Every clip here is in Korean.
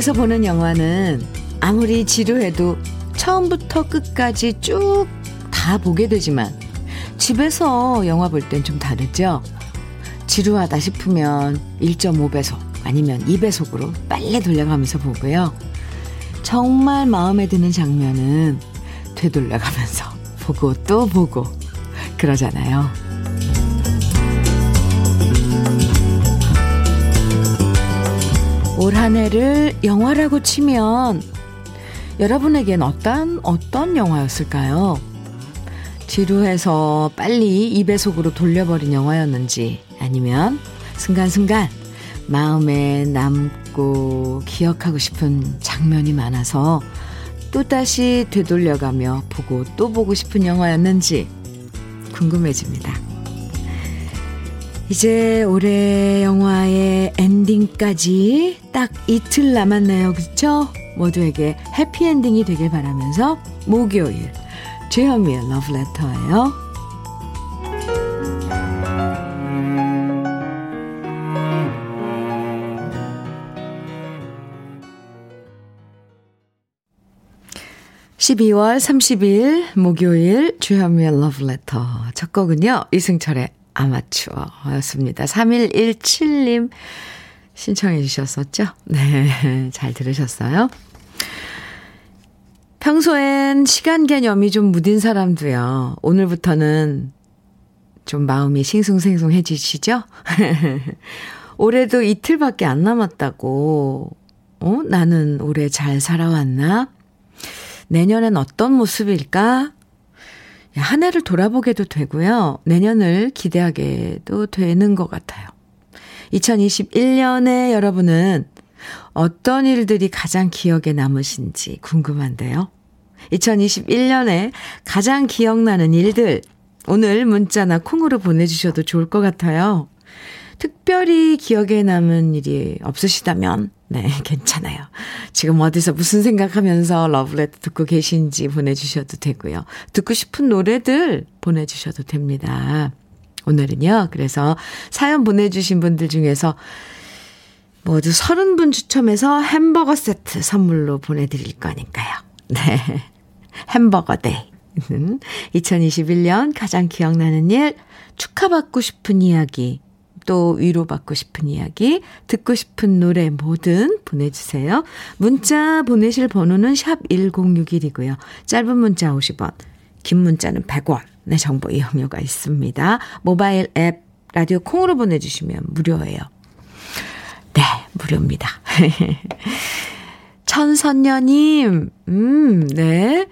극장에서 보는 영화는 아무리 지루해도 처음부터 끝까지 쭉 다 보게 되지만 집에서 영화 볼 땐 좀 다르죠? 지루하다 싶으면 1.5배속 아니면 2배속으로 빨리 돌려가면서 보고요. 정말 마음에 드는 장면은 되돌려가면서 보고 또 보고 그러잖아요. 올 한 해를 영화라고 치면 여러분에겐 어떤 어떤 영화였을까요? 지루해서 빨리 2배속으로 돌려버린 영화였는지 아니면 순간순간 마음에 남고 기억하고 싶은 장면이 많아서 또다시 되돌려가며 보고 또 보고 싶은 영화였는지 궁금해집니다. 이제 올해 영화의 엔딩까지 딱 이틀 남았네요. 그쵸? 모두에게 해피엔딩이 되길 바라면서 목요일 주현미의 러브레터예요. 12월 30일 목요일 주현미의 러브레터 첫 곡은요. 이승철의 아마추어였습니다. 3117님 신청해 주셨었죠? 네, 잘 들으셨어요? 평소엔 시간 개념이 좀 무딘 사람도요. 오늘부터는 좀 마음이 싱숭생숭해지시죠? 올해도 이틀밖에 안 남았다고. 어? 나는 올해 잘 살아왔나? 내년엔 어떤 모습일까? 한 해를 돌아보게도 되고요. 내년을 기대하게도 되는 것 같아요. 2021년에 여러분은 어떤 일들이 가장 기억에 남으신지 궁금한데요. 2021년에 가장 기억나는 일들, 오늘 문자나 콩으로 보내주셔도 좋을 것 같아요. 특별히 기억에 남은 일이 없으시다면, 네, 괜찮아요. 지금 어디서 무슨 생각하면서 러브레터 듣고 계신지 보내주셔도 되고요. 듣고 싶은 노래들 보내주셔도 됩니다. 오늘은요, 그래서 사연 보내주신 분들 중에서 모두 30분 추첨해서 햄버거 세트 선물로 보내드릴 거니까요. 네. 햄버거 day. 2021년 가장 기억나는 일, 축하받고 싶은 이야기, 또 위로받고 싶은 이야기, 듣고 싶은 노래 뭐든 보내주세요. 문자 보내실 번호는 샵 1061이고요. 짧은 문자 50원, 긴 문자는 100원. 네, 정보 이용료가 있습니다. 모바일 앱, 라디오 콩으로 보내주시면 무료예요. 네, 무료입니다. 천선녀님, 음, 네.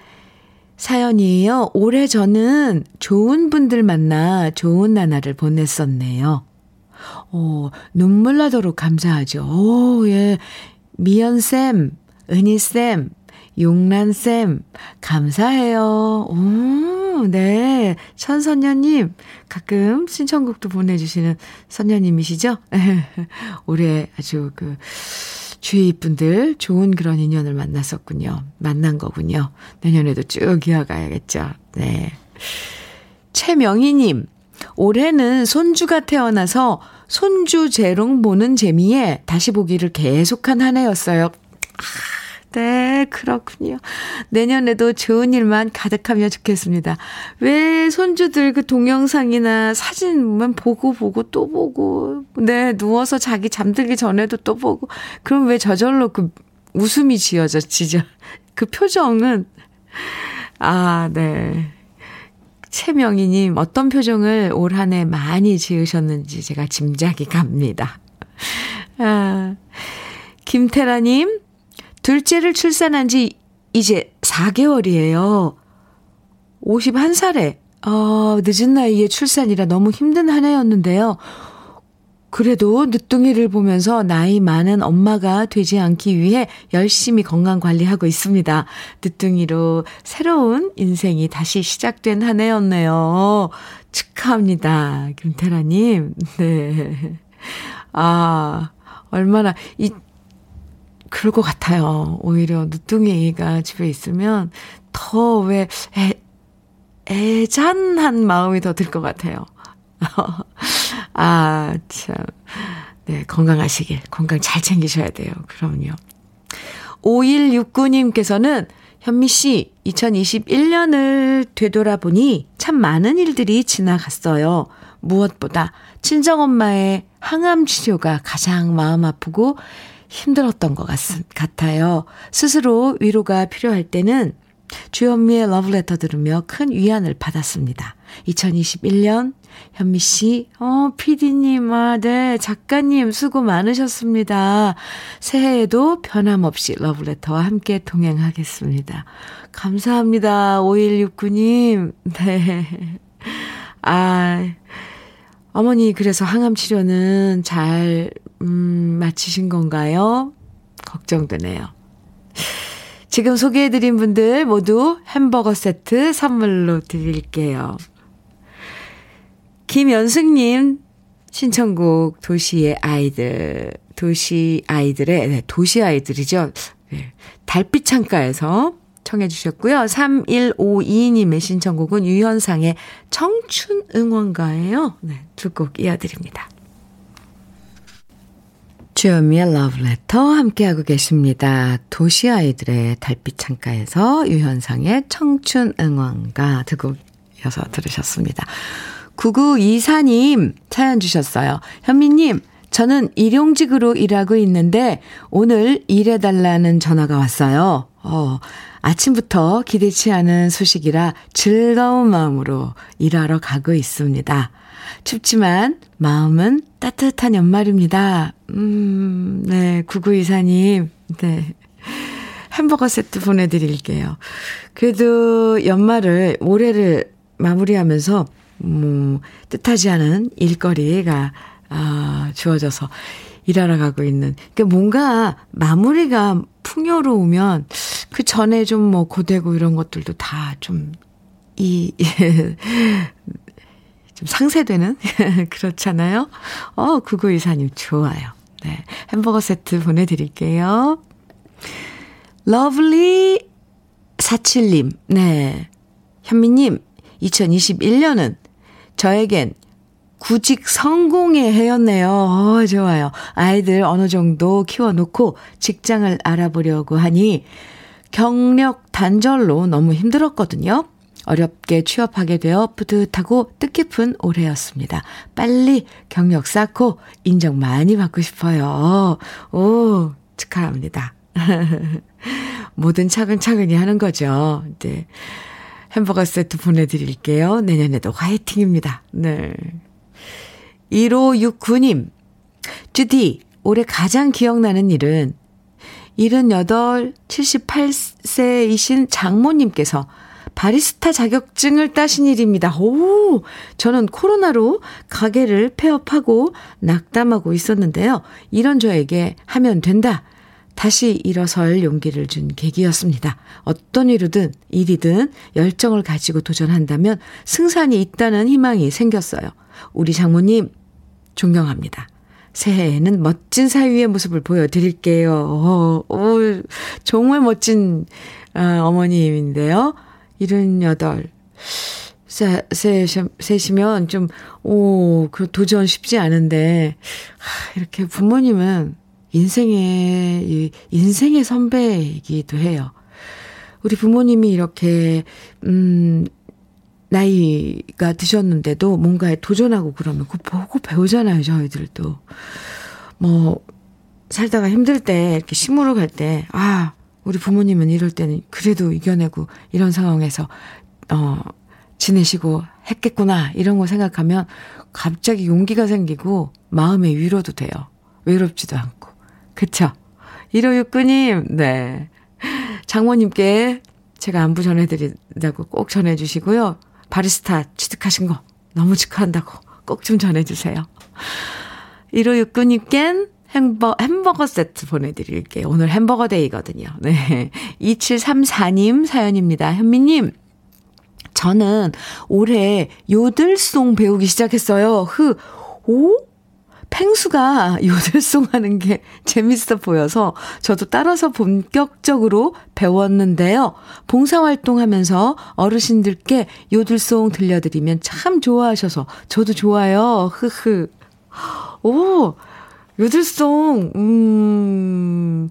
사연이에요. 올해 저는 좋은 분들 만나 좋은 나날을 보냈었네요. 오, 눈물 나도록 감사하죠. 오, 예. 미연쌤, 은희쌤, 용란쌤, 감사해요. 오, 네. 천선녀님, 가끔 신청곡도 보내주시는 선녀님이시죠? 올해 아주 그, 주위 분들 좋은 그런 인연을 만났었군요. 만난 거군요. 내년에도 쭉 이어가야겠죠. 네. 최명희님, 올해는 손주가 태어나서 손주 재롱 보는 재미에 다시 보기를 계속한 한 해였어요. 아, 네, 그렇군요. 내년에도 좋은 일만 가득하면 좋겠습니다. 왜 손주들 그 동영상이나 사진만 보고 보고 또 보고, 네, 누워서 자기 잠들기 전에도 또 보고, 그럼 왜 저절로 그 웃음이 지어져, 지죠? 그 표정은, 아, 네. 최명희님, 어떤 표정을 올 한 해 많이 지으셨는지 제가 짐작이 갑니다. 아, 김태라님, 둘째를 출산한 지 이제 4개월이에요. 51살에, 어, 늦은 나이에 출산이라 너무 힘든 한 해였는데요. 그래도 늦둥이를 보면서 나이 많은 엄마가 되지 않기 위해 열심히 건강 관리하고 있습니다. 늦둥이로 새로운 인생이 다시 시작된 한 해였네요. 축하합니다. 김태라님. 네. 아, 얼마나, 이, 그럴 것 같아요. 오히려 늦둥이가 집에 있으면 더 왜, 애, 애잔한 마음이 더 들 것 같아요. 아, 참. 네, 건강하시길. 건강 잘 챙기셔야 돼요. 그럼요. 5169님께서는 현미 씨, 2021년을 되돌아보니 참 많은 일들이 지나갔어요. 무엇보다 친정엄마의 항암 치료가 가장 마음 아프고 힘들었던 것 같, 같아요. 스스로 위로가 필요할 때는 주현미의 러브레터 들으며 큰 위안을 받았습니다. 2021년 현미 씨, 어, 피디님, 아, 네, 작가님, 수고 많으셨습니다. 새해에도 변함없이 러브레터와 함께 동행하겠습니다. 감사합니다. 5169님. 네. 아, 어머니, 그래서 항암 치료는 잘, 음, 마치신 건가요? 걱정되네요. 지금 소개해드린 분들 모두 햄버거 세트 선물로 드릴게요. 김연승님 신청곡 도시의 아이들, 도시 아이들의, 네, 도시 아이들이죠. 네, 달빛 창가에서 청해 주셨고요. 3152님의 신청곡은 유현상의 청춘 응원가예요. 네, 두 곡 이어드립니다. 주현미의 러브레터 함께하고 계십니다. 도시 아이들의 달빛 창가에서 유현상의 청춘 응원가 듣고 이어서 들으셨습니다. 9924님 사연 주셨어요. 현미님, 저는 일용직으로 일하고 있는데 오늘 일해달라는 전화가 왔어요. 어, 아침부터 기대치 않은 소식이라 즐거운 마음으로 일하러 가고 있습니다. 춥지만 마음은 따뜻한 연말입니다. 음, 네, 9924님, 네. 햄버거 세트 보내드릴게요. 그래도 연말을, 올해를 마무리하면서, 뭐, 뜻하지 않은 일거리가, 아, 주어져서 일하러 가고 있는. 그러니까 뭔가 마무리가 풍요로우면 그 전에 좀 뭐 고되고 이런 것들도 다 좀, 이, 좀 상쇄되는? 그렇잖아요? 어, 9924님 좋아요. 네. 햄버거 세트 보내드릴게요. lovely 47님, 네. 현미님, 2021년은 저에겐 구직 성공의 해였네요. 어, 좋아요. 아이들 어느 정도 키워놓고 직장을 알아보려고 하니 경력 단절로 너무 힘들었거든요. 어렵게 취업하게 되어 뿌듯하고 뜻깊은 올해였습니다. 빨리 경력 쌓고 인정 많이 받고 싶어요. 오, 축하합니다. 뭐든 차근차근히 하는 거죠. 네. 햄버거 세트 보내드릴게요. 내년에도 화이팅입니다. 네. 1569님, 주디, 올해 가장 기억나는 일은 78, 78세이신 장모님께서 바리스타 자격증을 따신 일입니다. 오, 저는 코로나로 가게를 폐업하고 낙담하고 있었는데요. 이런 저에게 하면 된다. 다시 일어설 용기를 준 계기였습니다. 어떤 일이든, 일이든 열정을 가지고 도전한다면 승산이 있다는 희망이 생겼어요. 우리 장모님, 존경합니다. 새해에는 멋진 사위의 모습을 보여드릴게요. 오, 어, 오 정말 멋진 어, 어머님인데요. 78. 세, 세, 세시면 좀, 오, 그 도전 쉽지 않은데, 하, 이렇게 부모님은 인생의, 인생의 선배이기도 해요. 우리 부모님이 이렇게, 음, 나이가 드셨는데도 뭔가에 도전하고 그러면 그거 보고 배우잖아요, 저희들도. 뭐, 살다가 힘들 때, 이렇게 시무를 갈 때, 아, 우리 부모님은 이럴 때는 그래도 이겨내고 이런 상황에서, 어, 지내시고 했겠구나. 이런 거 생각하면 갑자기 용기가 생기고 마음의 위로도 돼요. 외롭지도 않고. 그쵸? 1569님, 네. 장모님께 제가 안부 전해드린다고 꼭 전해주시고요. 바리스타 취득하신 거 너무 축하한다고 꼭 좀 전해주세요. 1569님껜 햄버, 햄버거 세트 보내드릴게요. 오늘 햄버거 데이거든요. 네. 2734님 사연입니다. 현미님, 저는 올해 요들송 배우기 시작했어요. 흐, 오? 펭수가 요들송 하는 게 재밌어 보여서 저도 따라서 본격적으로 배웠는데요. 봉사활동 하면서 어르신들께 요들송 들려드리면 참 좋아하셔서 저도 좋아요. 흐흐. 오, 요들송, 음,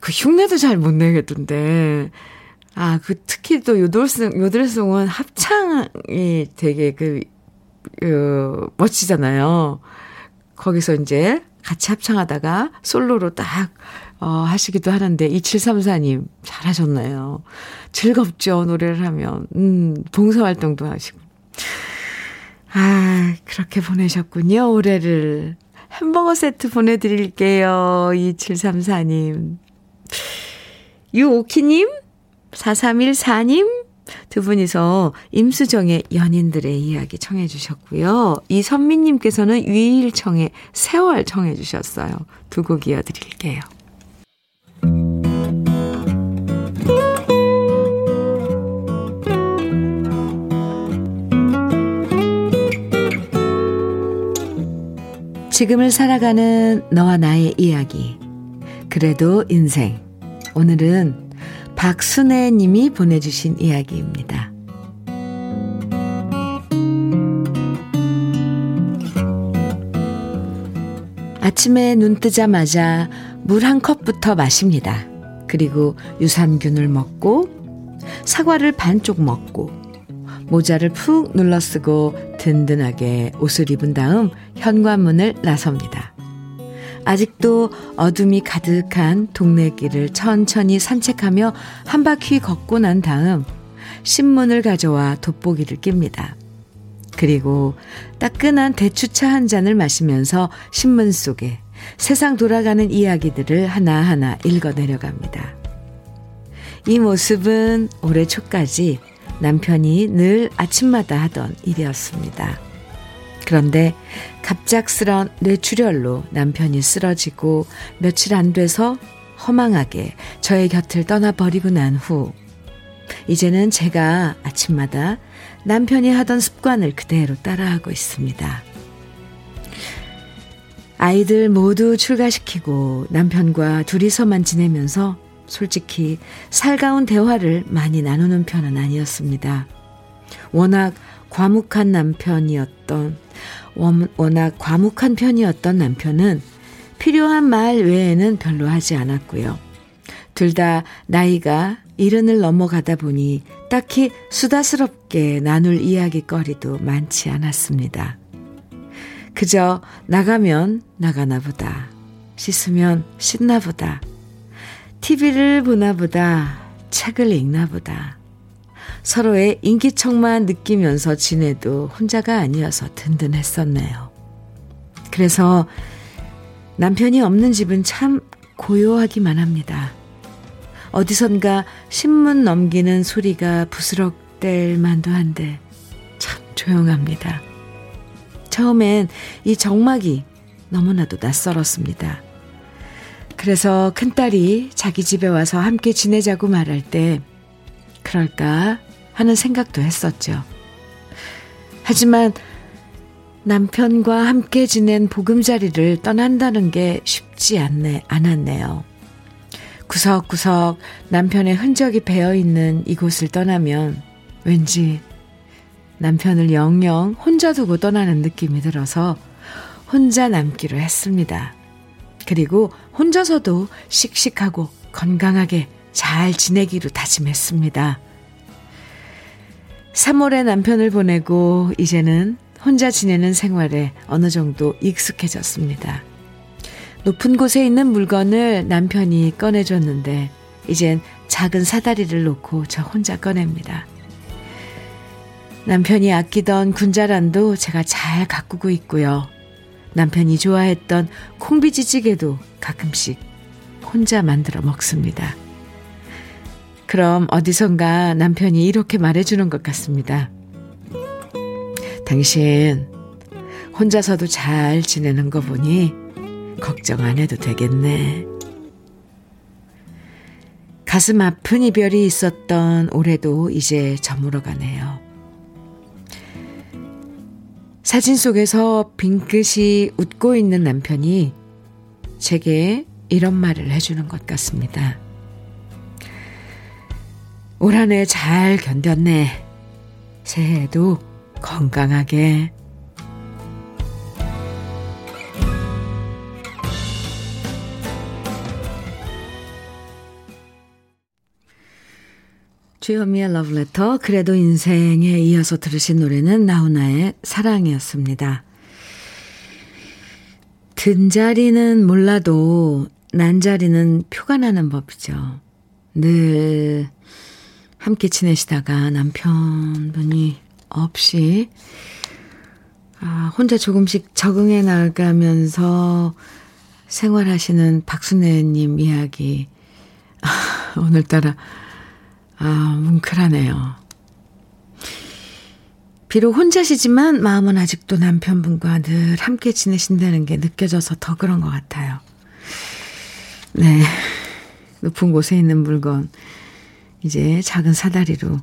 그 흉내도 잘 못 내겠던데. 아, 그 특히 또 요들송, 요들송은 합창이 되게 그, 그, 멋지잖아요. 거기서 이제 같이 합창하다가 솔로로 딱, 어, 하시기도 하는데, 2734님, 잘하셨네요. 즐겁죠, 노래를 하면. 음, 봉사활동도 하시고. 아, 그렇게 보내셨군요, 올해를. 햄버거 세트 보내드릴게요, 2734님. 유오키님, 4314님, 두 분이서 임수정의 연인들의 이야기 청해 주셨고요. 이선미님께서는 위일청의 세월 청해 주셨어요. 두 곡 이어드릴게요. 지금을 살아가는 너와 나의 이야기. 그래도 인생. 오늘은 박순애 님이 보내주신 이야기입니다. 아침에 눈 뜨자마자 물 한 컵부터 마십니다. 그리고 유산균을 먹고 사과를 반쪽 먹고 모자를 푹 눌러 쓰고 든든하게 옷을 입은 다음 현관문을 나섭니다. 아직도 어둠이 가득한 동네 길을 천천히 산책하며 한 바퀴 걷고 난 다음 신문을 가져와 돋보기를 낍니다. 그리고 따끈한 대추차 한 잔을 마시면서 신문 속에 세상 돌아가는 이야기들을 하나하나 읽어 내려갑니다. 이 모습은 올해 초까지 남편이 늘 아침마다 하던 일이었습니다. 그런데 갑작스런 뇌출혈로 남편이 쓰러지고 며칠 안 돼서 허망하게 저의 곁을 떠나버리고 난 후, 이제는 제가 아침마다 남편이 하던 습관을 그대로 따라하고 있습니다. 아이들 모두 출가시키고 남편과 둘이서만 지내면서 솔직히 살가운 대화를 많이 나누는 편은 아니었습니다. 워낙 과묵한 남편이었던 워낙 과묵한 편이었던 남편은 필요한 말 외에는 별로 하지 않았고요. 둘 다 나이가 이른을 넘어가다 보니 딱히 수다스럽게 나눌 이야기거리도 많지 않았습니다. 그저 나가면 나가나 보다. 씻으면 씻나 보다. TV를 보나 보다. 책을 읽나 보다. 서로의 인기척만 느끼면서 지내도 혼자가 아니어서 든든했었네요. 그래서 남편이 없는 집은 참 고요하기만 합니다. 어디선가 신문 넘기는 소리가 부스럭댈 만도 한데 참 조용합니다. 처음엔 이 정막이 너무나도 낯설었습니다. 그래서 큰딸이 자기 집에 와서 함께 지내자고 말할 때 그럴까 하는 생각도 했었죠. 하지만 남편과 함께 지낸 보금자리를 떠난다는 게 쉽지 않네, 않았네요. 구석구석 남편의 흔적이 배어 있는 이곳을 떠나면 왠지 남편을 영영 혼자 두고 떠나는 느낌이 들어서 혼자 남기로 했습니다. 그리고 혼자서도 씩씩하고 건강하게 잘 지내기로 다짐했습니다. 3월에 남편을 보내고 이제는 혼자 지내는 생활에 어느 정도 익숙해졌습니다. 높은 곳에 있는 물건을 남편이 꺼내줬는데 이젠 작은 사다리를 놓고 저 혼자 꺼냅니다. 남편이 아끼던 군자란도 제가 잘 가꾸고 있고요. 남편이 좋아했던 콩비지찌개도 가끔씩 혼자 만들어 먹습니다. 그럼 어디선가 남편이 이렇게 말해주는 것 같습니다. 당신 혼자서도 잘 지내는 거 보니 걱정 안 해도 되겠네. 가슴 아픈 이별이 있었던 올해도 이제 저물어 가네요. 사진 속에서 빙긋이 웃고 있는 남편이 제게 이런 말을 해주는 것 같습니다. 올 한 해 잘 견뎠네. 새해에도 건강하게. 주현미의 러브레터, 그래도 인생에 이어서 들으신 노래는 나훈아의 사랑이었습니다. 든 자리는 몰라도 난 자리는 표가 나는 법이죠. 늘 함께 지내시다가 남편분이 없이 아, 혼자 조금씩 적응해 나가면서 생활하시는 박순애님 이야기 아, 오늘따라 아, 뭉클하네요. 비록 혼자시지만 마음은 아직도 남편분과 늘 함께 지내신다는 게 느껴져서 더 그런 것 같아요. 네. 높은 곳에 있는 물건, 이제 작은 사다리로,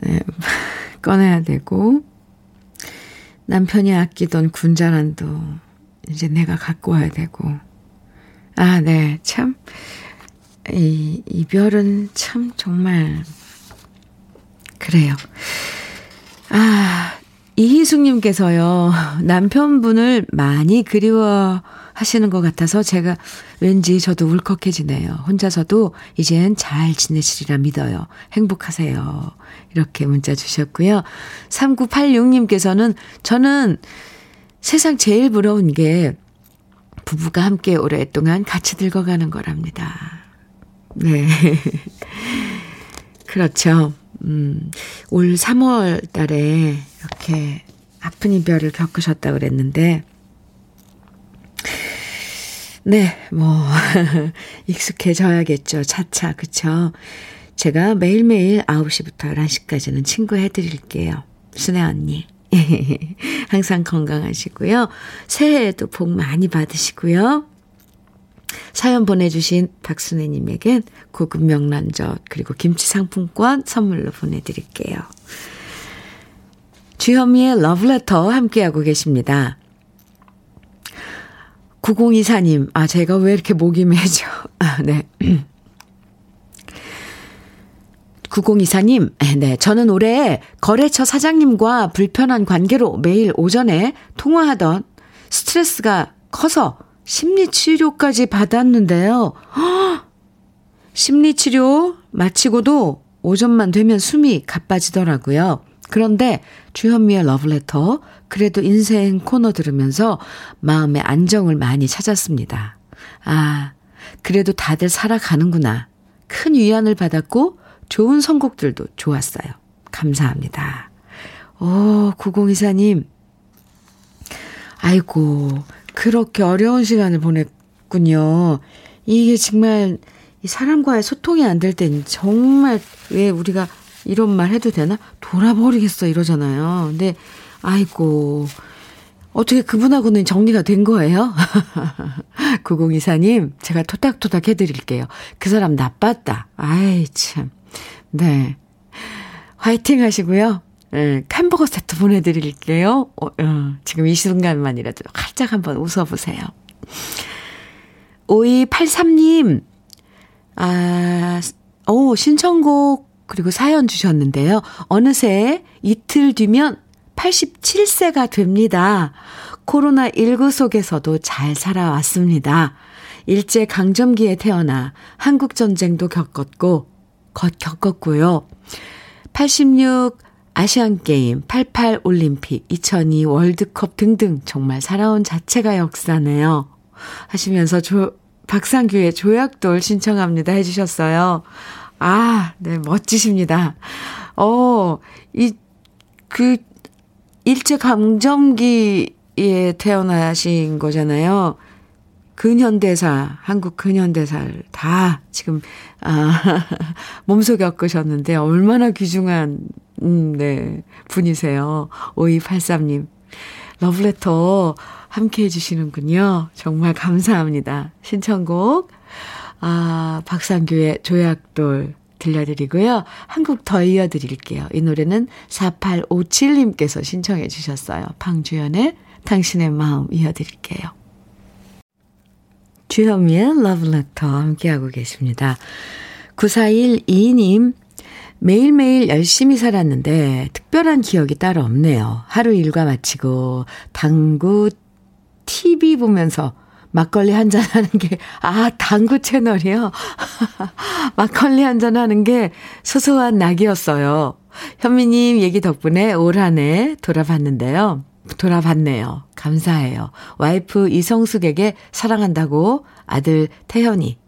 네, 꺼내야 되고, 남편이 아끼던 군자란도 이제 내가 갖고 와야 되고, 아, 네, 참, 이, 이별은 참 정말, 그래요. 아, 이희숙님께서요, 남편분을 많이 그리워 하시는 것 같아서 제가 왠지 저도 울컥해지네요. 혼자서도 이젠 잘 지내시리라 믿어요. 행복하세요. 이렇게 문자 주셨고요. 3986님께서는 저는 세상 제일 부러운 게 부부가 함께 오랫동안 같이 늙어가는 거랍니다. 네. 그렇죠. 음, 올 3월 달에 이렇게 아픈 이별을 겪으셨다 그랬는데, 네, 뭐, 익숙해져야겠죠. 차차, 그쵸? 제가 매일매일 9시부터 11시까지는 친구 해드릴게요. 순애 언니. 항상 건강하시고요. 새해에도 복 많이 받으시고요. 사연 보내주신 박순애님에겐 고급 명란젓 그리고 김치 상품권 선물로 보내드릴게요. 주현미의 러브레터 함께하고 계십니다. 9024님, 아, 제가 왜 이렇게 목이 매죠? 아, 네. 9024님, 네, 저는 올해 거래처 사장님과 불편한 관계로 매일 오전에 통화하던 스트레스가 커서 심리치료까지 받았는데요. 허! 심리치료 마치고도 오전만 되면 숨이 가빠지더라고요. 그런데 주현미의 러브레터, 그래도 인생 코너 들으면서 마음의 안정을 많이 찾았습니다. 아, 그래도 다들 살아가는구나. 큰 위안을 받았고 좋은 선곡들도 좋았어요. 감사합니다. 오, 9024님. 아이고, 그렇게 어려운 시간을 보냈군요. 이게 정말 사람과의 소통이 안될땐 정말 왜 우리가 이런 말 해도 되나? 돌아버리겠어 이러잖아요. 근데 아이고 어떻게 그분하고는 정리가 된 거예요? 9024님, 제가 토닥토닥 해드릴게요. 그 사람 나빴다. 아이, 참. 네. 화이팅 하시고요. 네, 햄버거 세트 보내드릴게요. 어, 어, 지금 이 순간만이라도 활짝 한번 웃어보세요. 5283님, 아, 오, 신청곡, 그리고 사연 주셨는데요. 어느새 이틀 뒤면 87세가 됩니다. 코로나19 속에서도 잘 살아왔습니다. 일제 강점기에 태어나 한국전쟁도 겪었고, 겪었고요. 86 아시안게임, 88 올림픽, 2002 월드컵 등등 정말 살아온 자체가 역사네요. 하시면서 조, 박상규의 조약돌 신청합니다 해주셨어요. 아, 네, 멋지십니다. 어, 이, 그, 일제강점기에 태어나신 거잖아요. 근현대사, 한국 근현대사를 다 지금, 아, 몸소 겪으셨는데, 얼마나 귀중한, 음, 네, 분이세요. 5283님. 러브레터 함께 해주시는군요. 정말 감사합니다. 신청곡, 아, 박상규의 조약돌 들려드리고요. 한 곡 더 이어드릴게요. 이 노래는 4857님께서 신청해 주셨어요. 방주연의 당신의 마음 이어드릴게요. 주현미의 러브레터 함께하고 계십니다. 9412님, 매일매일 열심히 살았는데 특별한 기억이 따로 없네요. 하루 일과 마치고 당구 TV 보면서 막걸리 한잔 하는 게, 아, 당구 채널이요? 막걸리 한잔 하는 게 소소한 낙이었어요. 현미님 얘기 덕분에 올 한 해 돌아봤는데요. 돌아봤네요. 감사해요. 와이프 이성숙에게 사랑한다고 아들 태현이,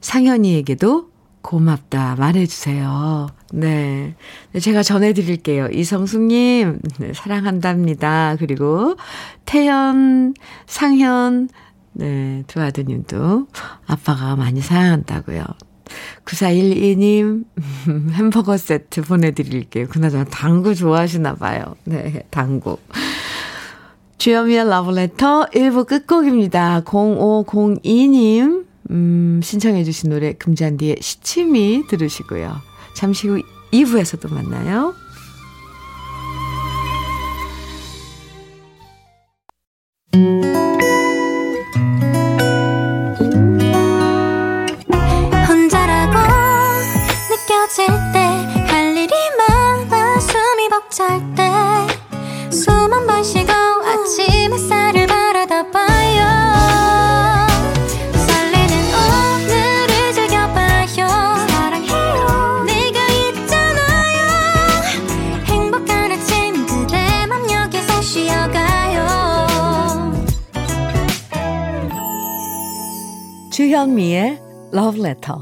상현이에게도 고맙다 말해주세요. 네. 제가 전해드릴게요. 이성숙님, 네, 사랑한답니다. 그리고 태연, 상현, 네, 두 아드님도 아빠가 많이 사랑한다고요. 9412님, 햄버거 세트 보내드릴게요. 그나저나 당구 좋아하시나 봐요. 네, 당구. 주여미의 러브레터 1부 끝곡입니다. 0502님, 음, 신청해주신 노래 금잔디의 시침이 들으시고요. 잠시 후 2부에서도 만나요. 주현미의 Love Letter.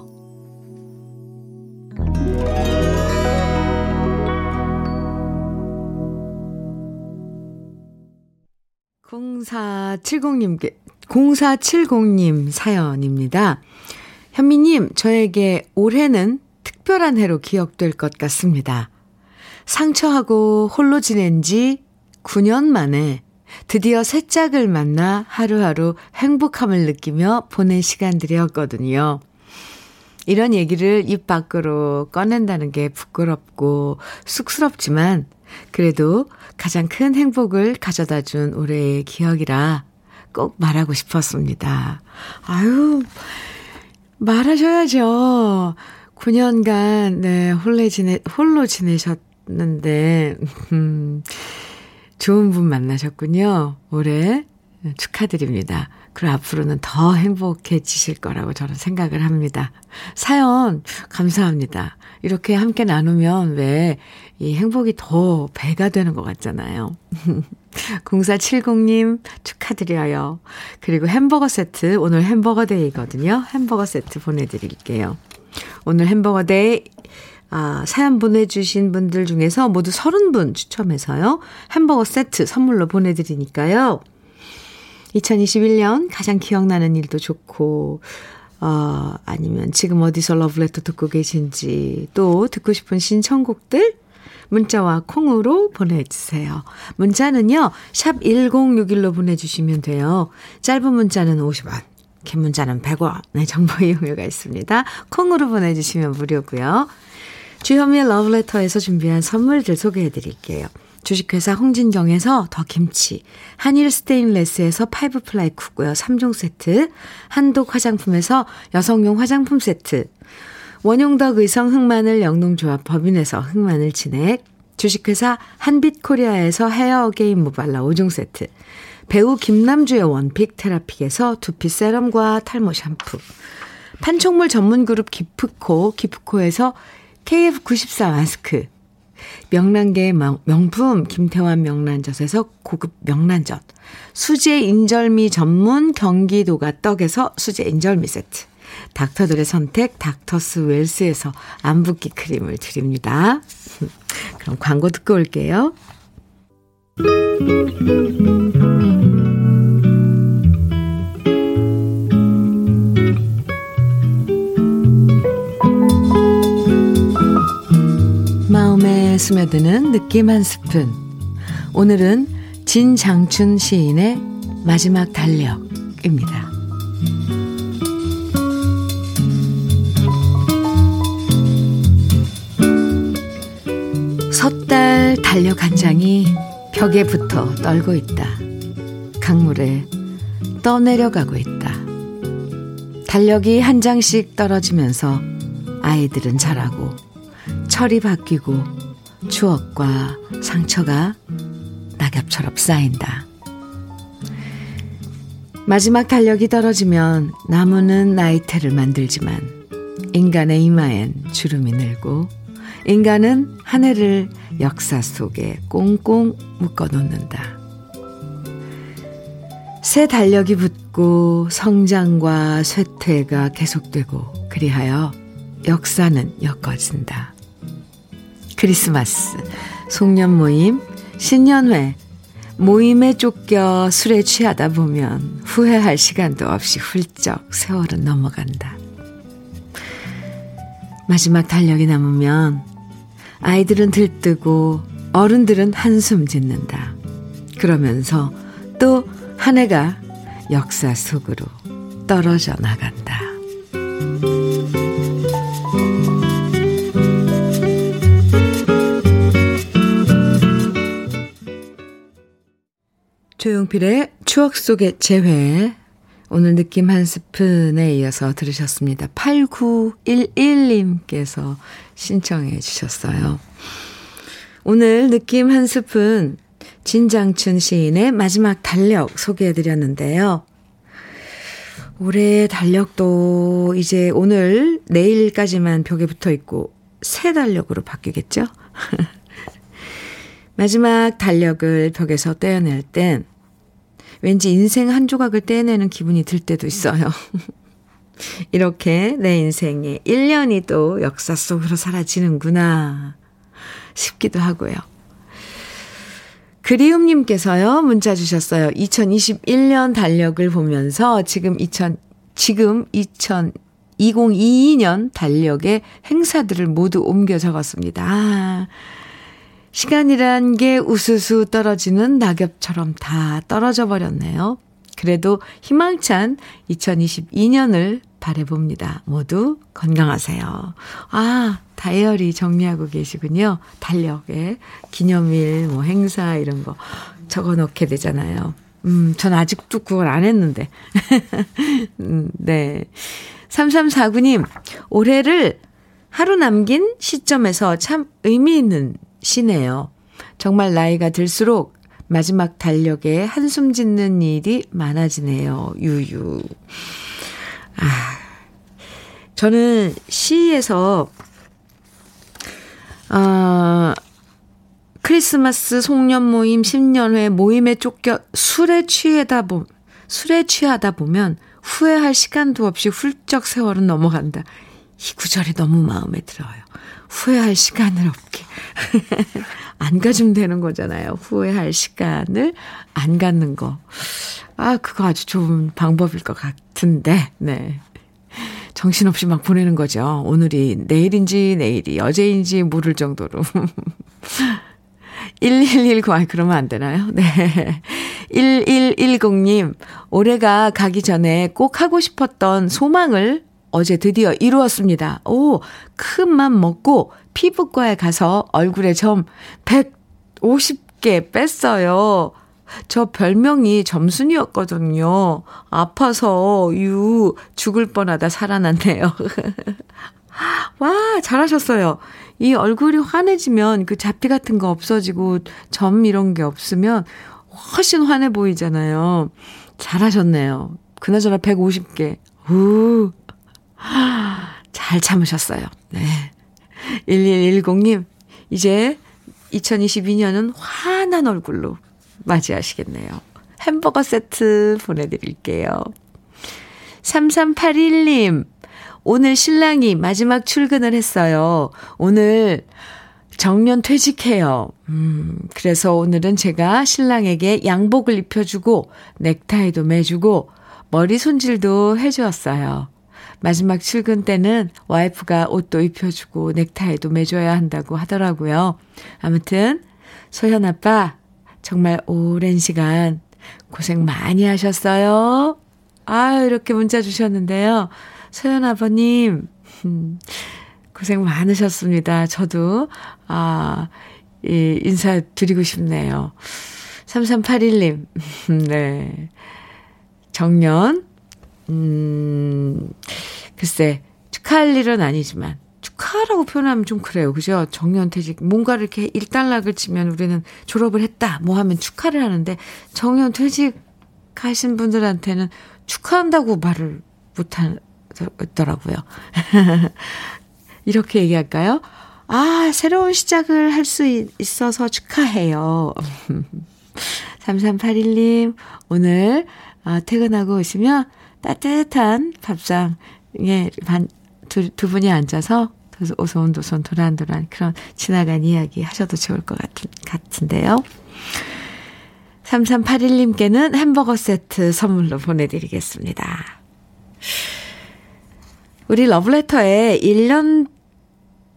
공사칠공님께 0470님 사연입니다. 현미님, 저에게 올해는 특별한 해로 기억될 것 같습니다. 상처하고 홀로 지낸 지 9년 만에 드디어 새 짝을 만나 하루하루 행복함을 느끼며 보낸 시간들이었거든요. 이런 얘기를 입 밖으로 꺼낸다는 게 부끄럽고 쑥스럽지만 그래도 가장 큰 행복을 가져다 준 올해의 기억이라 꼭 말하고 싶었습니다. 아유, 말하셔야죠. 9년간, 네, 홀로 지내, 홀로 지내셨는데, 음, 좋은 분 만나셨군요. 올해 축하드립니다. 그리고 앞으로는 더 행복해지실 거라고 저는 생각을 합니다. 사연 감사합니다. 이렇게 함께 나누면 왜 이 행복이 더 배가 되는 것 같잖아요. 0470님 축하드려요. 그리고 햄버거 세트, 오늘 햄버거 데이거든요. 햄버거 세트 보내드릴게요. 오늘 햄버거 day 아, 사연 보내주신 분들 중에서 모두 30분 추첨해서요. 햄버거 세트 선물로 보내드리니까요. 2021년 가장 기억나는 일도 좋고, 어, 아니면 지금 어디서 러브레터 듣고 계신지, 또 듣고 싶은 신청곡들, 문자와 콩으로 보내주세요. 문자는요, 샵 1061로 보내주시면 돼요. 짧은 문자는 50원, 긴 문자는 100원의 정보 이용료가 있습니다. 콩으로 보내주시면 무료고요. 주현미의 러브레터에서 준비한 선물들 소개해 드릴게요. 주식회사 홍진경에서 더 김치, 한일 스테인레스에서 five ply cookware 3종 세트, 한독 화장품에서 여성용 화장품 세트, 원용덕 의성 흑마늘 영농조합 법인에서 흑마늘 진액, 주식회사 한빛코리아에서 헤어 어게인 모발라 5종 세트, 배우 김남주의 원픽 테라픽에서 두피 세럼과 탈모 샴푸, 판촉물 전문 그룹 기프코, 기프코에서 KF94 마스크, 명란계의 명품 김태환 명란젓에서 고급 명란젓, 수제 인절미 전문 경기도가 떡에서 수제 인절미 세트, 닥터들의 선택 닥터스 웰스에서 안붓기 크림을 드립니다. 그럼 광고 듣고 올게요. 스며드는 느낌 한 스푼. 오늘은 진장춘 시인의 마지막 달력입니다. 섣달 달력 한 장이 벽에 붙어 떨고 있다. 강물에 떠내려가고 있다. 달력이 한 장씩 떨어지면서 아이들은 자라고 철이 바뀌고 추억과 상처가 낙엽처럼 쌓인다. 마지막 달력이 떨어지면 나무는 나이테를 만들지만 인간의 이마엔 주름이 늘고 인간은 한 해를 역사 속에 꽁꽁 묶어 놓는다. 새 달력이 붙고 성장과 쇠퇴가 계속되고 그리하여 역사는 엮어진다. 크리스마스, 송년 모임, 신년회, 모임에 쫓겨 술에 취하다 보면 후회할 시간도 없이 훌쩍 세월은 넘어간다. 마지막 달력이 남으면 아이들은 들뜨고 어른들은 한숨 짓는다. 그러면서 또 한 해가 역사 속으로 떨어져 나간다. 조용필의 추억 속의 재회. 오늘 느낌 한 스푼에 이어서 들으셨습니다. 8911님께서 신청해 주셨어요. 오늘 느낌 한 스푼 진장춘 시인의 마지막 달력 소개해 드렸는데요. 올해 달력도 이제 오늘 내일까지만 벽에 붙어 있고 새 달력으로 바뀌겠죠? 마지막 달력을 벽에서 떼어낼 땐 왠지 인생 한 조각을 떼내는 기분이 들 때도 있어요. 이렇게 내 인생에 1년이 또 역사 속으로 사라지는구나 싶기도 하고요. 그리움님께서요, 문자 주셨어요. 2021년 달력을 보면서 지금 2000, 지금 2000, 2022년 달력의 행사들을 모두 옮겨 적었습니다. 아, 시간이란 게 우수수 떨어지는 낙엽처럼 다 떨어져 버렸네요. 그래도 희망찬 2022년을 바래봅니다. 모두 건강하세요. 아, 다이어리 정리하고 계시군요. 달력에 기념일, 뭐 행사 이런 거 적어 놓게 되잖아요. 음, 전 아직도 그걸 안 했는데. 음, 네. 3349님, 올해를 하루 남긴 시점에서 참 의미 있는 시네요. 정말 나이가 들수록 마지막 달력에 한숨 짓는 일이 많아지네요. 유유. 아, 저는 시에서, 아, 크리스마스 송년 모임, 10년회 모임에 쫓겨 술에 취하다 보, 술에 취하다 보면 후회할 시간도 없이 훌쩍 세월은 넘어간다. 이 구절이 너무 마음에 들어요. 후회할 시간을 없게. 안 가지면 되는 거잖아요. 후회할 시간을 안 갖는 거. 아, 그거 아주 좋은 방법일 것 같은데, 네. 정신없이 막 보내는 거죠. 오늘이 내일인지 내일이 어제인지 모를 정도로. 1119, 아, 그러면 안 되나요? 네. 1110님, 올해가 가기 전에 꼭 하고 싶었던 소망을 어제 드디어 이루었습니다. 오, 큰맘 먹고 피부과에 가서 얼굴에 점 150개 뺐어요. 저 별명이 점순이었거든요. 아파서 유 죽을 뻔하다 살아났네요. 와, 잘하셨어요. 이 얼굴이 환해지면 그 잡티 같은 거 없어지고 점 이런 게 없으면 훨씬 환해 보이잖아요. 잘하셨네요. 그나저나 150개. 우. 잘 참으셨어요. 네. 1110님, 이제 2022년은 환한 얼굴로 맞이하시겠네요. 햄버거 세트 보내드릴게요. 3381님, 오늘 신랑이 마지막 출근을 했어요. 오늘 정년 퇴직해요. 음, 그래서 오늘은 제가 신랑에게 양복을 입혀주고 넥타이도 매주고 머리 손질도 해주었어요. 마지막 출근 때는 와이프가 옷도 입혀주고 넥타이도 매줘야 한다고 하더라고요. 아무튼 소현 아빠 정말 오랜 시간 고생 많이 하셨어요. 아 이렇게 문자 주셨는데요. 소연 아버님 음, 고생 많으셨습니다. 저도 아 이, 인사드리고 싶네요. 3381님, 네. 정년, 음, 글쎄, 축하할 일은 아니지만, 축하라고 표현하면 좀 그래요. 그죠? 정년퇴직. 뭔가를 이렇게 일단락을 치면 우리는 졸업을 했다. 뭐 하면 축하를 하는데, 정년퇴직 시작하신 분들한테는 축하한다고 말을 못 하더라고요. 이렇게 얘기할까요? 아, 새로운 시작을 할 수 있어서 축하해요. 3381님, 오늘 아, 퇴근하고 오시면 따뜻한 밥상에 반, 두, 두 분이 앉아서 오손도손 도란도란 그런 지나간 이야기 하셔도 좋을 것 같은, 같은데요. 3381님께는 햄버거 세트 선물로 보내드리겠습니다. 우리 러브레터에 1년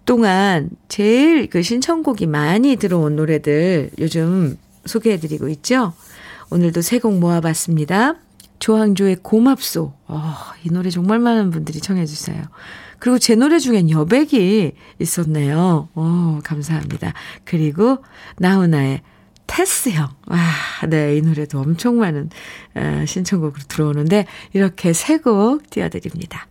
동안 제일 그 신청곡이 많이 들어온 노래들 요즘 소개해드리고 있죠. 오늘도 세 곡 모아봤습니다. 조항조의 고맙소. 어, 이 노래 정말 많은 분들이 청해주세요. 그리고 제 노래 중엔 여백이 있었네요. 오, 감사합니다. 그리고 나훈아의 테스 형. 와, 네, 이 노래도 엄청 많은 어, 신청곡으로 들어오는데 이렇게 세 곡 띄워드립니다.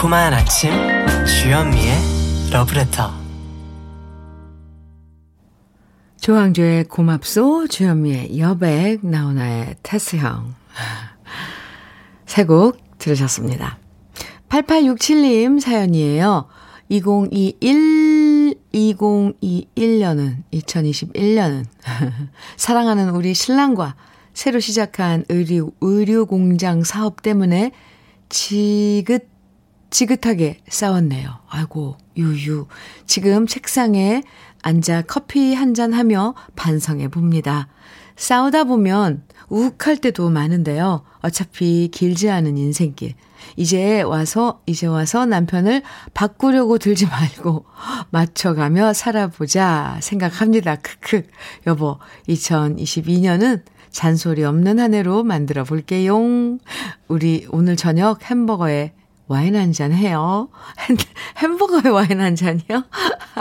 달콤한 아침 주현미의 러브레터 조항조의 고맙소 주현미의 여백 나훈아의 테스형 세 곡 들으셨습니다. 8867님 사연이에요. 2021 2021년은 2021년은 사랑하는 우리 신랑과 새로 시작한 의류 의류 공장 사업 때문에 지긋 지긋하게 싸웠네요. 아이고, 유유. 지금 책상에 앉아 커피 한 잔 하며 반성해 봅니다. 싸우다 보면 우욱할 때도 많은데요. 어차피 길지 않은 인생길. 이제 와서, 이제 와서 남편을 바꾸려고 들지 말고 맞춰가며 살아보자 생각합니다. 크크. 여보, 2022년은 잔소리 없는 한 해로 만들어 볼게요. 우리 오늘 저녁 햄버거에 와인 한 잔 해요. 햄버거에 와인 한 잔이요?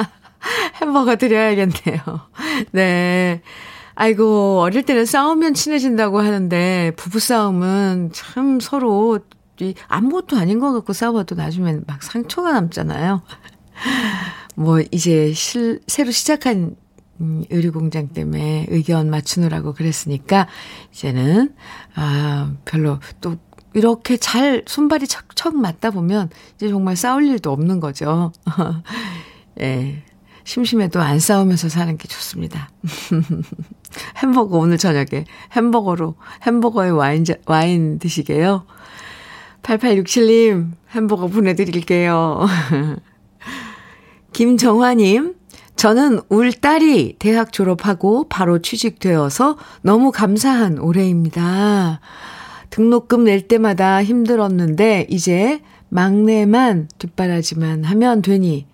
햄버거 드려야겠네요. 네. 아이고, 어릴 때는 싸우면 친해진다고 하는데, 부부싸움은 참 서로 아무것도 아닌 것 같고 싸워도 나중엔 막 상처가 남잖아요. 뭐, 이제 실, 새로 시작한 음, 의류공장 때문에 의견 맞추느라고 그랬으니까, 이제는, 아, 별로 또 이렇게 잘 손발이 척척 맞다 보면 이제 정말 싸울 일도 없는 거죠. 예. 심심해도 안 싸우면서 사는 게 좋습니다. 햄버거 오늘 저녁에 햄버거로 햄버거에 와인 와인 드시게요. 8867님 햄버거 보내 드릴게요. 김정화 님 저는 울 딸이 대학 졸업하고 바로 취직되어서 너무 감사한 올해입니다. 등록금 낼 때마다 힘들었는데 이제 막내만 뒷바라지만 하면 되니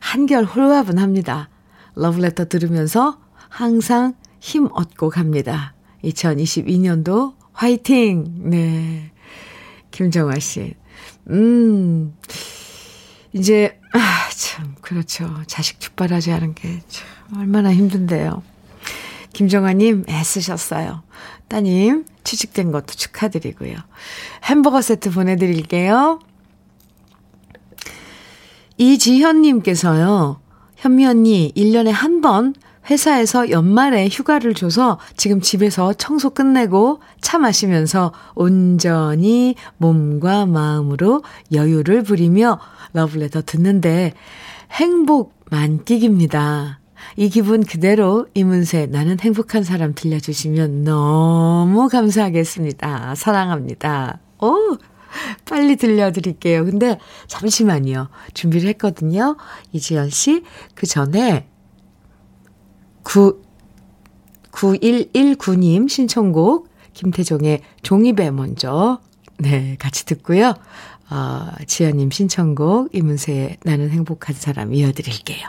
한결 홀가분합니다. 러브레터 들으면서 항상 힘 얻고 갑니다. 2022년도 화이팅! 네. 김정아 씨. 음, 이제, 아, 참, 그렇죠. 자식 뒷바라지 하는 게 참, 얼마나 힘든데요. 김정아님, 애쓰셨어요. 따님, 취직된 것도 축하드리고요. 햄버거 세트 보내드릴게요. 이지현님께서요, 현미 언니, 1년에 한 번 회사에서 연말에 휴가를 줘서 지금 집에서 청소 끝내고 차 마시면서 온전히 몸과 마음으로 여유를 부리며 러블레터 듣는데 행복 만끽입니다. 이 기분 그대로 이문세 나는 행복한 사람 들려주시면 너무 감사하겠습니다. 사랑합니다. 오! 빨리 들려드릴게요. 근데 잠시만요. 준비를 했거든요. 이지연 씨, 그 전에 9, 9119님 신청곡 김태종의 종이배 먼저 네, 같이 듣고요. 어, 지연님 신청곡 이문세의 나는 행복한 사람 이어드릴게요.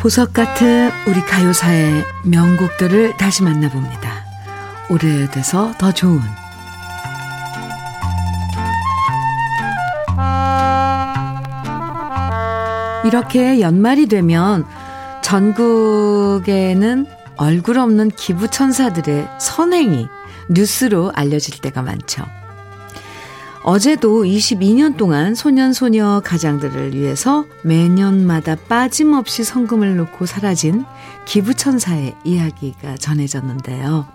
보석 같은 우리 가요사의 명곡들을 다시 만나봅니다. 오래돼서 더 좋은 이렇게 연말이 되면 전국에는 얼굴 없는 기부천사들의 선행이 뉴스로 알려질 때가 많죠. 어제도 22년 동안 소년소녀 가장들을 위해서 매년마다 빠짐없이 성금을 놓고 사라진 기부천사의 이야기가 전해졌는데요.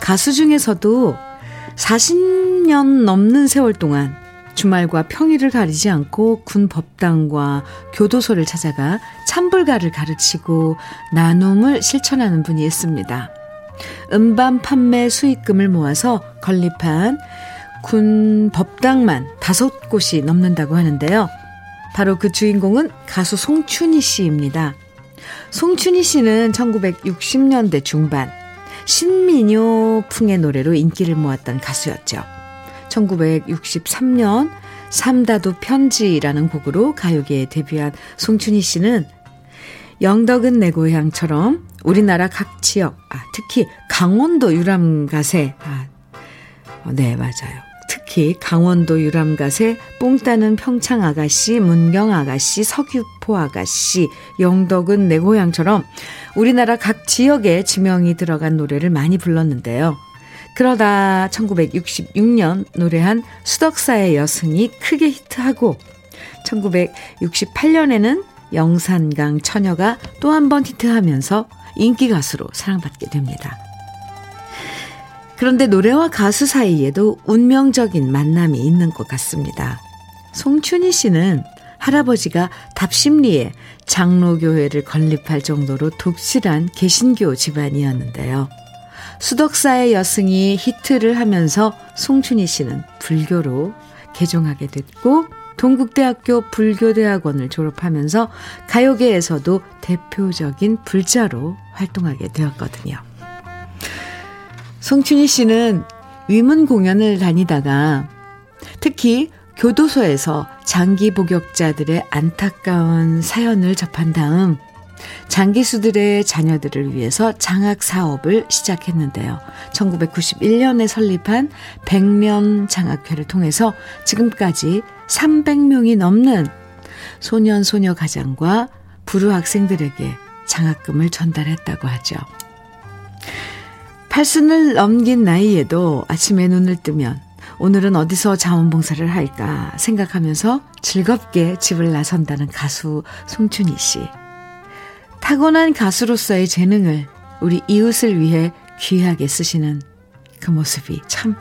가수 중에서도 40년 넘는 세월 동안 주말과 평일을 가리지 않고 군 법당과 교도소를 찾아가 찬불가를 가르치고 나눔을 실천하는 분이 있습니다. 음반 판매 수익금을 모아서 건립한 군 법당만 다섯 곳이 넘는다고 하는데요. 바로 그 주인공은 가수 송춘희 씨입니다. 송춘희 씨는 1960년대 중반 신민요풍의 노래로 인기를 모았던 가수였죠. 1963년 삼다도 편지라는 곡으로 가요계에 데뷔한 송춘희 씨는 영덕은 내 고향처럼 우리나라 각 지역, 아, 특히 강원도 유람 가세, 아, 어, 네, 맞아요. 특히 강원도 유람 가세, 뽕 따는 평창 아가씨, 문경 아가씨, 석유포 아가씨, 영덕은 내 고향처럼 우리나라 각 지역에 지명이 들어간 노래를 많이 불렀는데요. 그러다 1966년 노래한 수덕사의 여승이 크게 히트하고 1968년에는 영산강 처녀가 또 한 번 히트하면서 인기 가수로 사랑받게 됩니다. 그런데 노래와 가수 사이에도 운명적인 만남이 있는 것 같습니다. 송춘희 씨는 할아버지가 답심리에 장로교회를 건립할 정도로 독실한 개신교 집안이었는데요. 수덕사의 여승이 히트를 하면서 송춘희 씨는 불교로 개종하게 됐고 동국대학교 불교대학원을 졸업하면서 가요계에서도 대표적인 불자로 활동하게 되었거든요. 송춘희 씨는 위문 공연을 다니다가 특히 교도소에서 장기 복역자들의 안타까운 사연을 접한 다음 장기수들의 자녀들을 위해서 장학 사업을 시작했는데요. 1991년에 설립한 백년 장학회를 통해서 지금까지 300명이 넘는 소년 소녀 가장과 불우 학생들에게 장학금을 전달했다고 하죠. 팔순을 넘긴 나이에도 아침에 눈을 뜨면 오늘은 어디서 자원봉사를 할까 생각하면서 즐겁게 집을 나선다는 가수 송춘희 씨. 타고난 가수로서의 재능을 우리 이웃을 위해 귀하게 쓰시는 그 모습이 참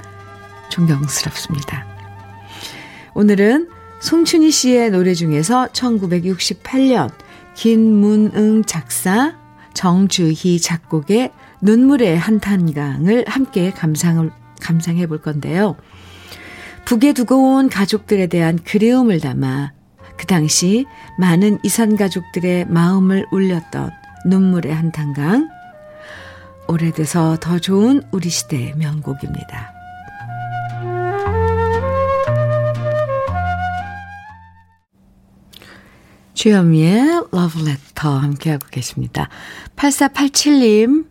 존경스럽습니다. 오늘은 송춘희 씨의 노래 중에서 1968년 김문응 작사, 정주희 작곡의 눈물의 한탄강을 함께 감상을, 감상해 볼 건데요. 북에 두고 온 가족들에 대한 그리움을 담아 그 당시 많은 이산 가족들의 마음을 울렸던 눈물의 한탄강. 오래돼서 더 좋은 우리 시대의 명곡입니다. 주현미의 러브레터 함께하고 계십니다. 8487님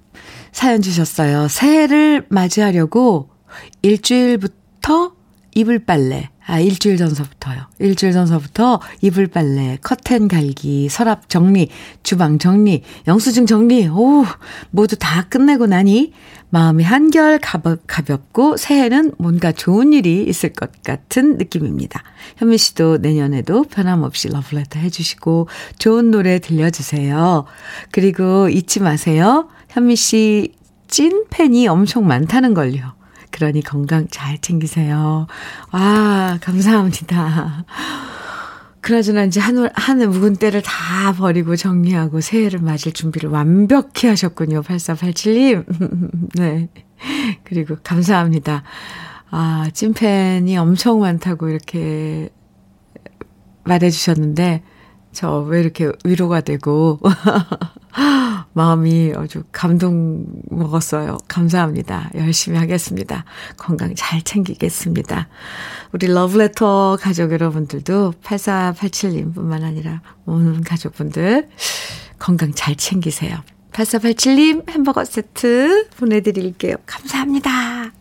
사연 주셨어요. 새해를 맞이하려고 일주일부터 이불 빨래, 아, 일주일 전서부터요. 일주일 전서부터 이불 빨래, 커튼 갈기, 서랍 정리, 주방 정리, 영수증 정리, 오, 모두 다 끝내고 나니 마음이 한결 가볍, 가볍고 새해는 뭔가 좋은 일이 있을 것 같은 느낌입니다. 현미 씨도 내년에도 변함없이 러브레터 해주시고 좋은 노래 들려주세요. 그리고 잊지 마세요. 현미 씨 찐 팬이 엄청 많다는 걸요. 그러니 건강 잘 챙기세요. 와, 감사합니다. 그나저나 이제 한, 한 묵은 때를 다 버리고 정리하고 새해를 맞을 준비를 완벽히 하셨군요. 8487님. 네. 그리고 감사합니다. 아, 찐팬이 엄청 많다고 이렇게 말해주셨는데, 저 왜 이렇게 위로가 되고, 마음이 아주 감동 먹었어요. 감사합니다. 열심히 하겠습니다. 건강 잘 챙기겠습니다. 우리 러브레터 가족 여러분들도 8487님 뿐만 아니라 모든 가족분들 건강 잘 챙기세요. 8487님 햄버거 세트 보내드릴게요. 감사합니다.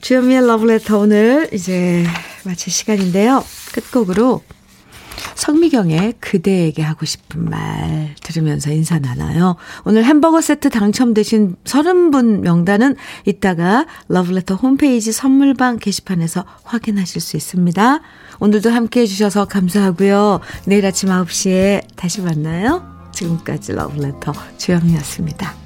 주현미의 러브레터 오늘 이제 마칠 시간인데요. 끝곡으로 성미경의 그대에게 하고 싶은 말 들으면서 인사 나눠요. 오늘 햄버거 세트 당첨되신 30분 명단은 이따가 러브레터 홈페이지 선물방 게시판에서 확인하실 수 있습니다. 오늘도 함께 해주셔서 감사하고요. 내일 아침 9시에 다시 만나요. 지금까지 러브레터 주영이었습니다.